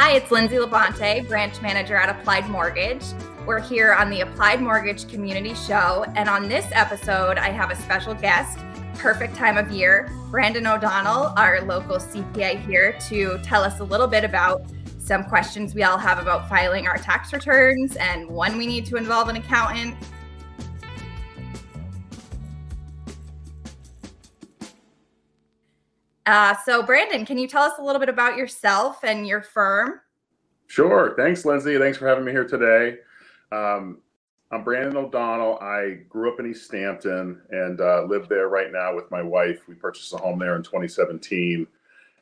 Hi, it's Lindsay Labonte, branch manager at Applied Mortgage. We're here on the Applied Mortgage Community Show. And on this episode, I have a special guest, perfect time of year, Brandon O'Donnell, our local CPA here, to tell us a little bit about some questions we all have about filing our tax returns and when we need to involve an accountant. Uh, so, Brandon, can you tell us a little bit about yourself and your firm? Sure. Thanks, Lindsay. Thanks for having me here today. Um, I'm Brandon O'Donnell. I grew up in East Hampton and uh, live there right now with my wife. We purchased a home there in 2017,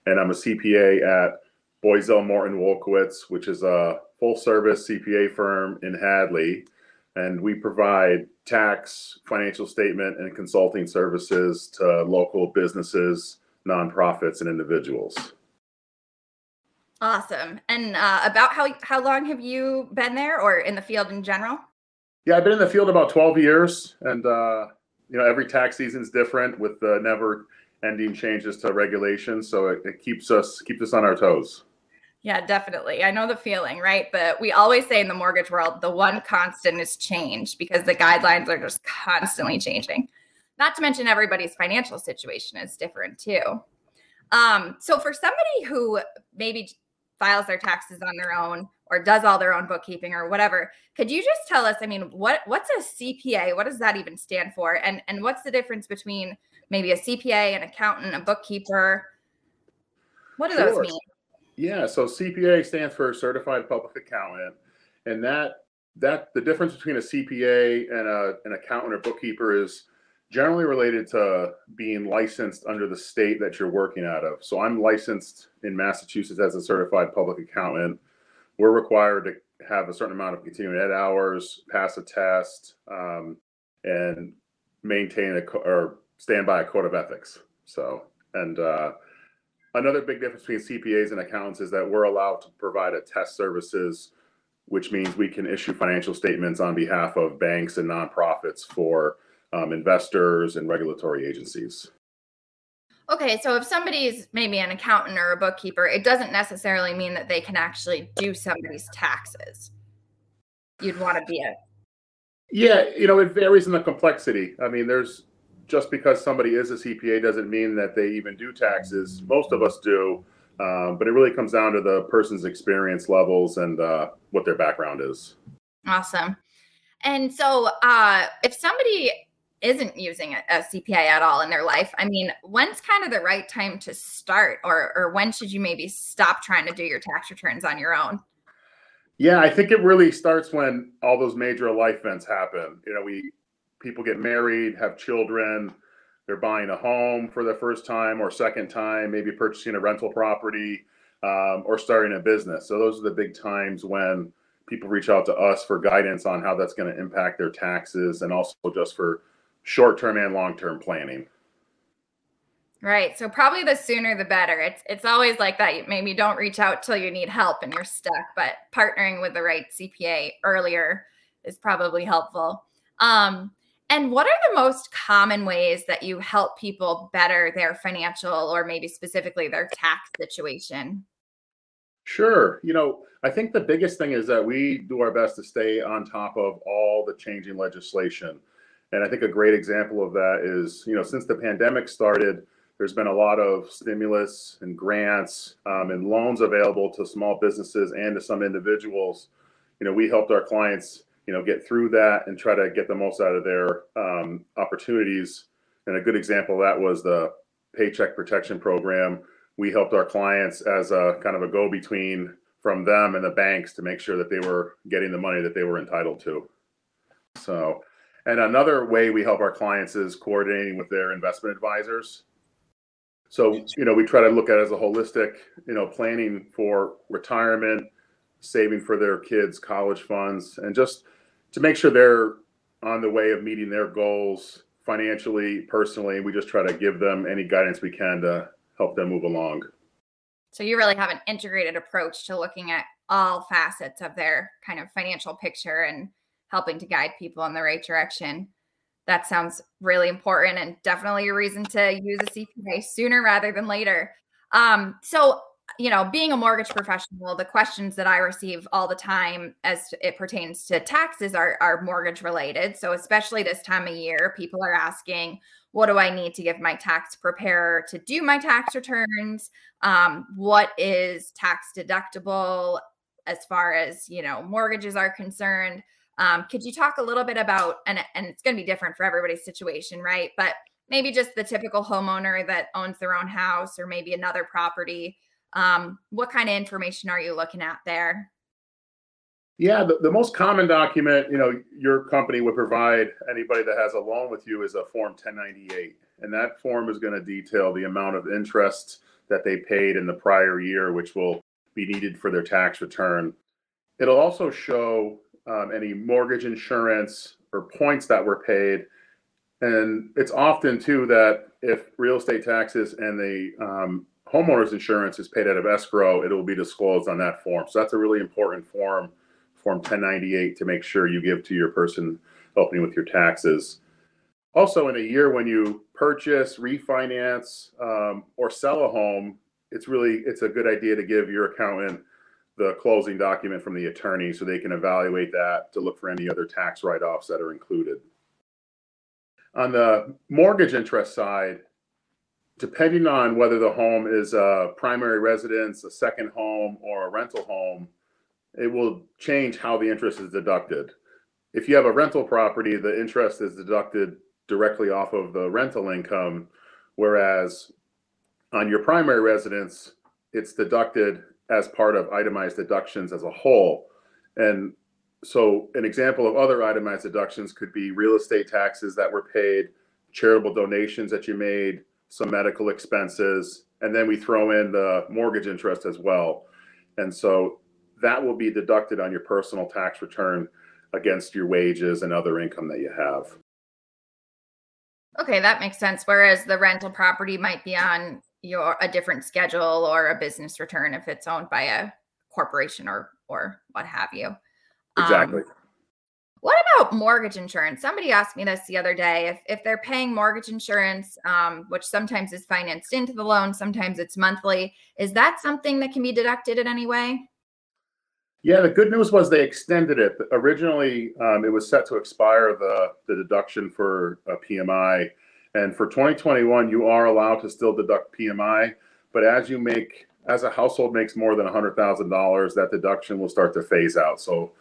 and I'm a CPA at Boisselle Morton Wolkowicz, which is a full-service CPA firm in Hadley, and we provide tax, financial statement, and consulting services to local businesses, nonprofits, and individuals. Awesome. And uh, about how how long have you been there, or in the field in general? Yeah, I've been in the field about 12 years, and uh, you know every tax season is different with the never-ending changes to regulations. So it, it keeps us keeps us on our toes. Yeah, definitely. I know the feeling, right? But we always say in the mortgage world, the one constant is change because the guidelines are just constantly changing. Not to mention everybody's financial situation is different too. Um, so for somebody who maybe files their taxes on their own or does all their own bookkeeping or whatever could you just tell us i mean what what's a cpa what does that even stand for? And and what's the difference between maybe a cpa an accountant a bookkeeper? What do sure. those mean? Yeah so cpa stands for certified public accountant. And that that the difference between a cpa and a, an accountant or bookkeeper is generally related to being licensed under the state that you're working out of. So I'm licensed in Massachusetts as a certified public accountant. We're required to have a certain amount of continuing ed hours, pass attest, um, and maintain a co- or stand by a code of ethics. So, and uh, another big difference between CPAs and accountants is that we're allowed to provide a test services, which means we can issue financial statements on behalf of banks and nonprofits for um, investors and regulatory agencies. Okay, so if somebody's maybe an accountant or a bookkeeper, it doesn't necessarily mean that they can actually do somebody's taxes. You'd want to be a yeah, you know, it varies in the complexity. I mean, there's just because somebody is a CPA doesn't mean that they even do taxes. Most of us do, um, but it really comes down to the person's experience levels and uh, what their background is. Awesome. And so, uh, if somebody isn't using a, a, CPA at all in their life, I mean, when's kind of the right time to start, or or when should you maybe stop trying to do your tax returns on your own? Yeah, I think it really starts when all those major life events happen. You know, we people get married, have children, they're buying a home for the first time or second time, maybe purchasing a rental property um, or starting a business. So those are the big times when people reach out to us for guidance on how that's going to impact their taxes and also just for short term and long term planning. Right. So probably the sooner the better. It's it's always like that. Maybe don't reach out till you need help and you're stuck, but partnering with the right CPA earlier is probably helpful. Um, and what are the most common ways that you help people better their financial or maybe specifically their tax situation? Sure. You know, I think the biggest thing is that we do our best to stay on top of all the changing legislation. And I think a great example of that is, you know, since the pandemic started, there's been a lot of stimulus and grants um, and loans available to small businesses and to some individuals. You know, we helped our clients, you know, get through that and try to get the most out of their um, opportunities. And a good example of that was the Paycheck Protection Program. We helped our clients as a kind of a go between from them and the banks to make sure that they were getting the money that they were entitled to. So, and another way we help our clients is coordinating with their investment advisors. So, you know, we try to look at it as a holistic, you know, planning for retirement, saving for their kids' college funds, and just to make sure they're on the way of meeting their goals financially, personally. We just try to give them any guidance we can to help them move along. So you really have an integrated approach to looking at all facets of their kind of financial picture and helping to guide people in the right direction. That sounds really important and definitely a reason to use a CPA sooner rather than later. Um, so you know, being a mortgage professional, the questions that I receive all the time as it pertains to taxes are, are mortgage related. So, especially this time of year, people are asking, what do I need to give my tax preparer to do my tax returns? Um, what is tax deductible as far as, you know, mortgages are concerned? Um, could you talk a little bit about, and, and it's going to be different for everybody's situation, right? But maybe just the typical homeowner that owns their own house or maybe another property um, what kind of information are you looking at there? Yeah, the, the most common document, you know, your company would provide anybody that has a loan with you is a Form 1098. And that form is going to detail the amount of interest that they paid in the prior year, which will be needed for their tax return. It'll also show um, any mortgage insurance or points that were paid. And it's often too that if real estate taxes and the um, homeowner's insurance is paid out of escrow, it will be disclosed on that form. So that's a really important form, Form 1098, to make sure you give to your person helping with your taxes. Also, in a year when you purchase, refinance, um, or sell a home, it's really it's a good idea to give your accountant the closing document from the attorney so they can evaluate that to look for any other tax write-offs that are included. On the mortgage interest side, depending on whether the home is a primary residence, a second home, or a rental home, it will change how the interest is deducted. If you have a rental property, the interest is deducted directly off of the rental income, whereas on your primary residence, it's deducted as part of itemized deductions as a whole. And so, an example of other itemized deductions could be real estate taxes that were paid, charitable donations that you made, some medical expenses, and then we throw in the mortgage interest as well. And so that will be deducted on your personal tax return against your wages and other income that you have. Okay, that makes sense. Whereas the rental property might be on your a different schedule or a business return if it's owned by a corporation or or what have you. Exactly. Um, what about mortgage insurance? Somebody asked me this the other day. If, if they're paying mortgage insurance, um, which sometimes is financed into the loan, sometimes it's monthly, is that something that can be deducted in any way? Yeah, the good news was they extended it. Originally, um, it was set to expire the, the deduction for a PMI. And for 2021, you are allowed to still deduct PMI. But as you make, as a household makes more than $100,000, that deduction will start to phase out. So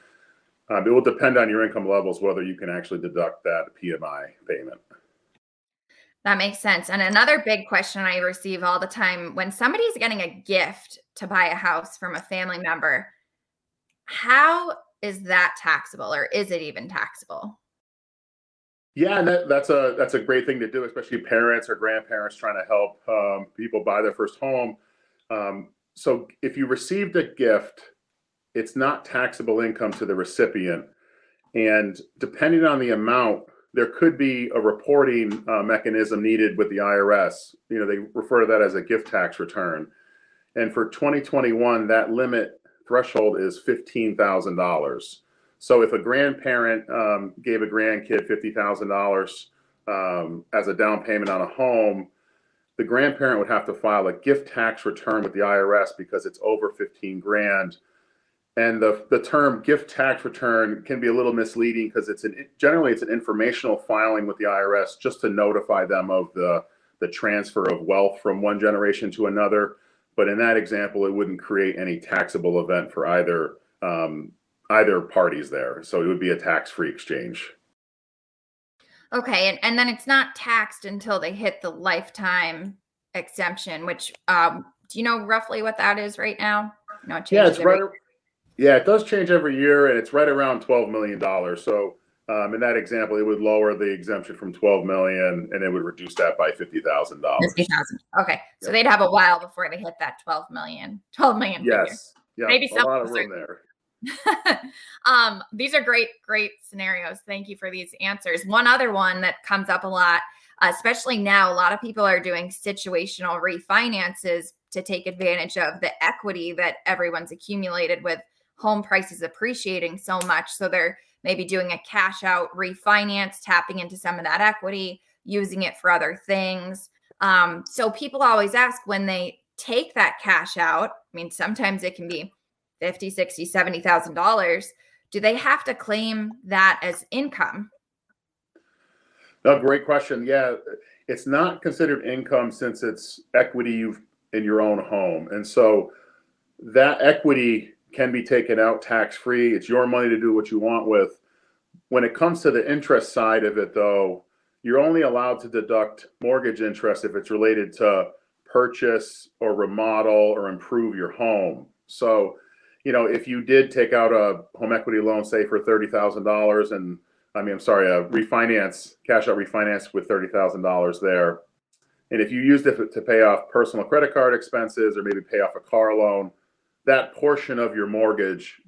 um, it will depend on your income levels whether you can actually deduct that PMI payment. That makes sense. And another big question I receive all the time when somebody's getting a gift to buy a house from a family member, how is that taxable or is it even taxable? Yeah, that, that's a that's a great thing to do, especially parents or grandparents trying to help um, people buy their first home. Um, so if you received a gift it's not taxable income to the recipient. And depending on the amount, there could be a reporting uh, mechanism needed with the IRS. You know, they refer to that as a gift tax return. And for 2021, that limit threshold is $15,000. So if a grandparent um, gave a grandkid $50,000 um, as a down payment on a home, the grandparent would have to file a gift tax return with the IRS because it's over 15 grand and the, the term gift tax return can be a little misleading because it's an generally it's an informational filing with the IRS just to notify them of the the transfer of wealth from one generation to another. But in that example, it wouldn't create any taxable event for either um, either parties there. So it would be a tax free exchange. Okay, and, and then it's not taxed until they hit the lifetime exemption, which um, do you know roughly what that is right now? No, it yeah, it's right. Yeah, it does change every year, and it's right around twelve million dollars. So, um, in that example, it would lower the exemption from twelve million, and it would reduce that by fifty thousand dollars. Fifty thousand. Okay, so they'd have a while before they hit that twelve million. Twelve million. Yes. Yeah. Maybe a lot of room there. um, these are great, great scenarios. Thank you for these answers. One other one that comes up a lot, especially now, a lot of people are doing situational refinances to take advantage of the equity that everyone's accumulated with home prices appreciating so much. So they're maybe doing a cash out refinance, tapping into some of that equity, using it for other things. Um, so people always ask when they take that cash out, I mean, sometimes it can be 50, 60, 70,000 dollars. Do they have to claim that as income? No, great question. Yeah, it's not considered income since it's equity you've in your own home. And so that equity can be taken out tax free. It's your money to do what you want with. When it comes to the interest side of it, though, you're only allowed to deduct mortgage interest if it's related to purchase or remodel or improve your home. So, you know, if you did take out a home equity loan, say for thirty thousand dollars, and I mean, I'm sorry, a refinance, cash out refinance with thirty thousand dollars there, and if you used it to pay off personal credit card expenses or maybe pay off a car loan, that portion of your mortgage,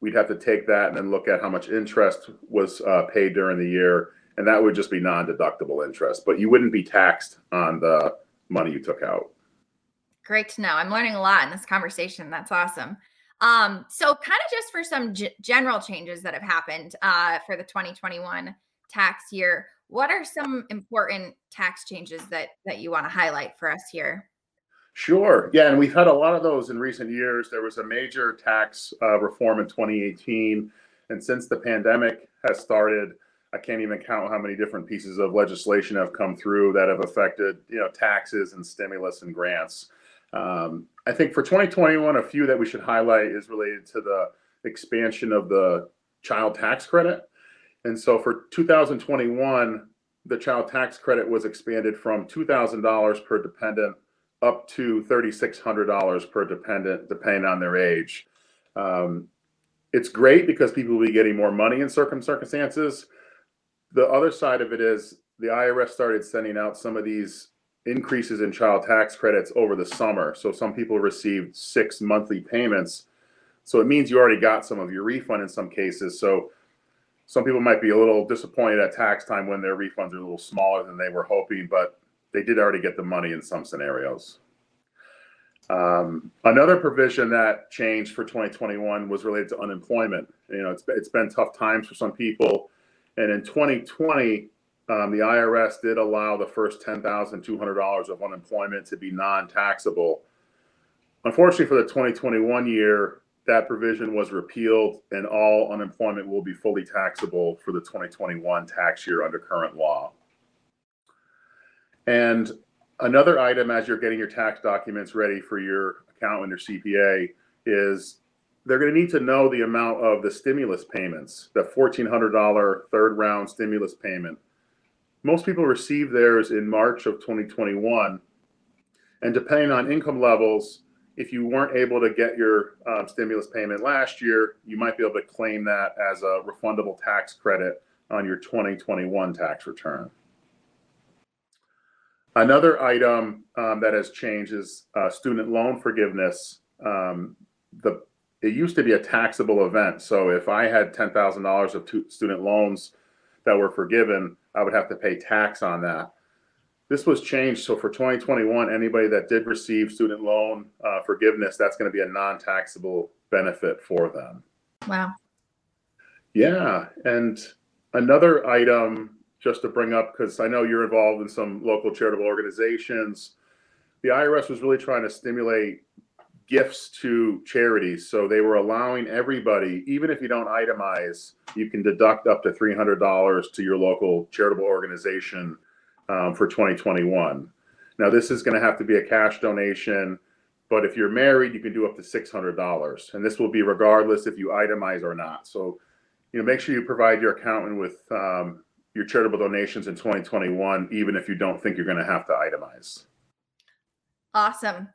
we'd have to take that and then look at how much interest was uh, paid during the year. And that would just be non deductible interest, but you wouldn't be taxed on the money you took out. Great to know. I'm learning a lot in this conversation. That's awesome. Um, so, kind of just for some g- general changes that have happened uh, for the 2021 tax year, what are some important tax changes that that you want to highlight for us here? Sure. Yeah, and we've had a lot of those in recent years. There was a major tax uh, reform in 2018, and since the pandemic has started, I can't even count how many different pieces of legislation have come through that have affected, you know, taxes and stimulus and grants. Um, I think for 2021, a few that we should highlight is related to the expansion of the child tax credit. And so for 2021, the child tax credit was expanded from $2,000 per dependent up to $3,600 per dependent, depending on their age. Um, it's great because people will be getting more money in certain circumstances. The other side of it is the IRS started sending out some of these increases in child tax credits over the summer. So some people received six monthly payments. So it means you already got some of your refund in some cases. So some people might be a little disappointed at tax time when their refunds are a little smaller than they were hoping, but they did already get the money in some scenarios. Um, another provision that changed for 2021 was related to unemployment. You know, it's, it's been tough times for some people. And in 2020, um, the IRS did allow the first $10,200 of unemployment to be non taxable. Unfortunately, for the 2021 year, that provision was repealed and all unemployment will be fully taxable for the 2021 tax year under current law. And another item as you're getting your tax documents ready for your accountant or CPA is they're going to need to know the amount of the stimulus payments, the $1,400 third round stimulus payment. Most people receive theirs in March of 2021. And depending on income levels, if you weren't able to get your um, stimulus payment last year, you might be able to claim that as a refundable tax credit on your 2021 tax return. Another item um, that has changed is uh, student loan forgiveness. Um, the it used to be a taxable event, so if I had ten thousand dollars of student loans that were forgiven, I would have to pay tax on that this was changed. So for 2021, anybody that did receive student loan uh, forgiveness, that's going to be a non-taxable benefit for them. Wow. Yeah, and another item just to bring up because I know you're involved in some local charitable organizations. The IRS was really trying to stimulate gifts to charities. So they were allowing everybody, even if you don't itemize, you can deduct up to $300 to your local charitable organization um, for 2021. Now, this is going to have to be a cash donation, but if you're married, you can do up to $600. And this will be regardless if you itemize or not. So, you know, make sure you provide your accountant with um, your charitable donations in 2021, even if you don't think you're going to have to itemize. Awesome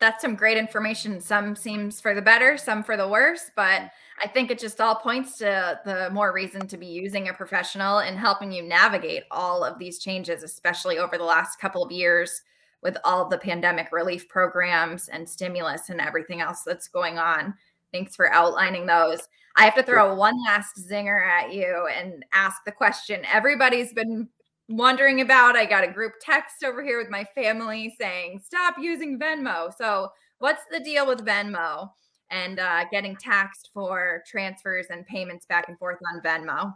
that's some great information. Some seems for the better, some for the worse, but I think it just all points to the more reason to be using a professional and helping you navigate all of these changes, especially over the last couple of years with all of the pandemic relief programs and stimulus and everything else that's going on. Thanks for outlining those. I have to throw one last zinger at you and ask the question everybody's been wondering about. I got a group text over here with my family saying, stop using Venmo. So, what's the deal with Venmo and uh, getting taxed for transfers and payments back and forth on Venmo?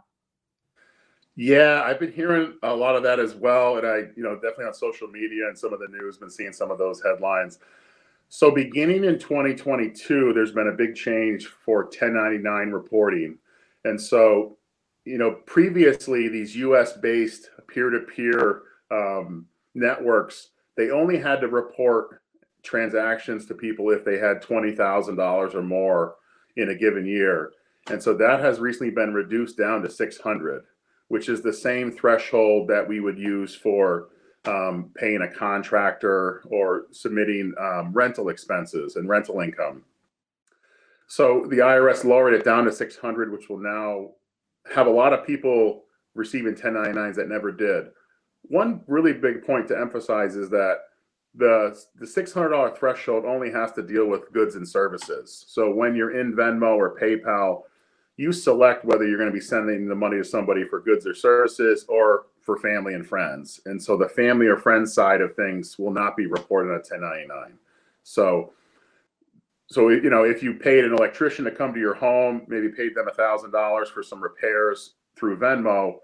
Yeah, I've been hearing a lot of that as well. And I, you know, definitely on social media and some of the news, been seeing some of those headlines. So beginning in 2022, there's been a big change for 1099 reporting. And so, you know, previously these US based peer to peer networks, they only had to report transactions to people if they had $20,000 or more in a given year. And so that has recently been reduced down to 600, which is the same threshold that we would use for um, paying a contractor or submitting um, rental expenses and rental income. So the IRS lowered it down to 600, which will now have a lot of people receiving 1099s that never did. One really big point to emphasize is that the the $600 threshold only has to deal with goods and services. So when you're in Venmo or PayPal, you select whether you're going to be sending the money to somebody for goods or services or for family and friends. And so the family or friends side of things will not be reported on 1099. So so you know if you paid an electrician to come to your home, maybe paid them a thousand dollars for some repairs through Venmo,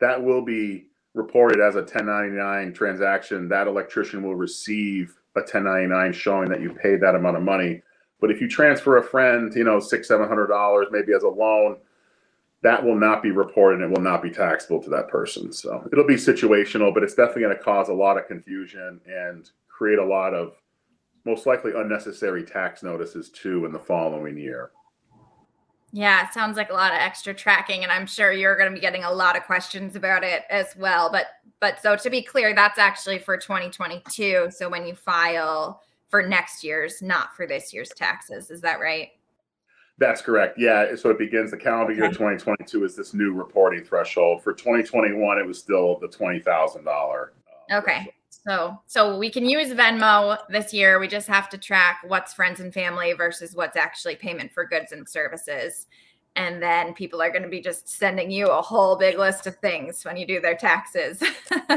that will be reported as a 1099 transaction. That electrician will receive a 1099 showing that you paid that amount of money. But if you transfer a friend, you know, six, seven hundred dollars, maybe as a loan, that will not be reported and it will not be taxable to that person. So it'll be situational, but it's definitely going to cause a lot of confusion and create a lot of most likely unnecessary tax notices too in the following year. Yeah, it sounds like a lot of extra tracking, and I'm sure you're going to be getting a lot of questions about it as well. But but so to be clear, that's actually for 2022. So when you file for next year's, not for this year's taxes, is that right? That's correct. Yeah. So it begins the calendar year 2022 is this new reporting threshold. For 2021, it was still the twenty thousand dollar. Um, okay. So so we can use Venmo this year. We just have to track what's friends and family versus what's actually payment for goods and services. And then people are going to be just sending you a whole big list of things when you do their taxes.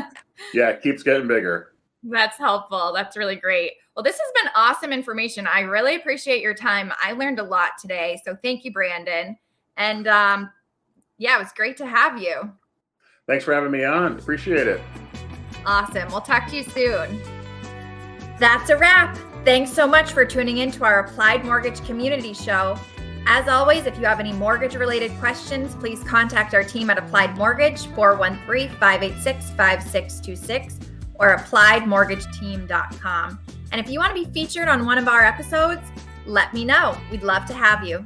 yeah, it keeps getting bigger. That's helpful. That's really great. Well, this has been awesome information. I really appreciate your time. I learned a lot today. So thank you, Brandon. And um, yeah, it was great to have you. Thanks for having me on. Appreciate it. Awesome. We'll talk to you soon. That's a wrap. Thanks so much for tuning in to our Applied Mortgage Community Show. As always, if you have any mortgage related questions, please contact our team at Applied Mortgage 413 586 5626 or appliedmortgageteam.com. And if you want to be featured on one of our episodes, let me know. We'd love to have you.